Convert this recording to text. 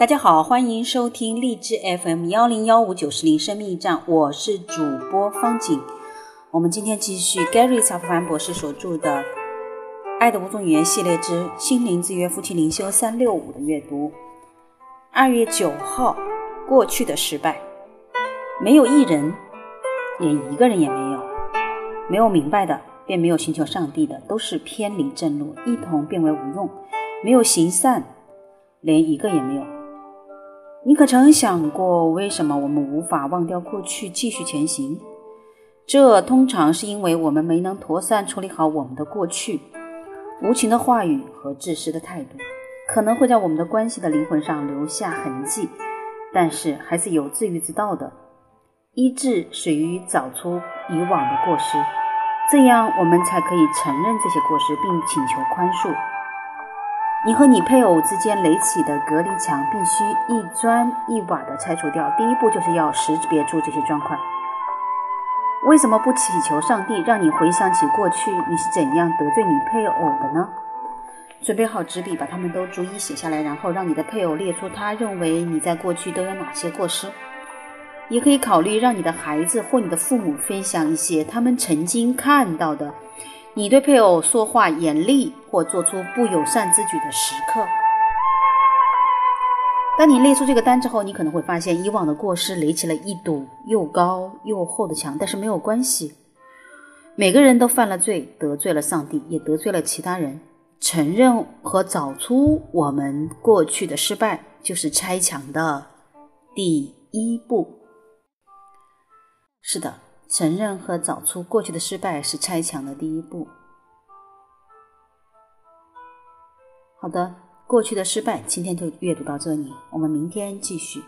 大家好，欢迎收听荔枝 FM 幺零幺五九四零生命驿站，我是主播方景。我们今天继续 Gary 曹凡博士所著的《爱的五种语言》系列之《心灵之约夫妻灵修三六五》的阅读。二月九号，过去的失败，没有一人，连一个人也没有，没有明白的，便没有寻求上帝的，都是偏离正路，一同变为无用。没有行善，连一个也没有。你可曾想过，为什么我们无法忘掉过去，继续前行？这通常是因为我们没能妥善处理好我们的过去。无情的话语和自私的态度，可能会在我们的关系的灵魂上留下痕迹，但是还是有自愈之道的。医治始于找出以往的过失，这样我们才可以承认这些过失，并请求宽恕。你和你配偶之间垒起的隔离墙必须一砖一瓦地拆除掉。第一步就是要识别出这些砖块。为什么不祈求上帝让你回想起过去你是怎样得罪你配偶的呢？准备好纸笔，把它们都逐一写下来，然后让你的配偶列出他认为你在过去都有哪些过失。也可以考虑让你的孩子或你的父母分享一些他们曾经看到的。你对配偶说话严厉或做出不友善之举的时刻。当你列出这个单之后，你可能会发现以往的过失垒起了一堵又高又厚的墙，但是没有关系。每个人都犯了罪，得罪了上帝，也得罪了其他人。承认和找出我们过去的失败，就是拆墙的第一步。是的。承认和找出过去的失败是拆墙的第一步。好的，过去的失败，今天就阅读到这里，我们明天继续。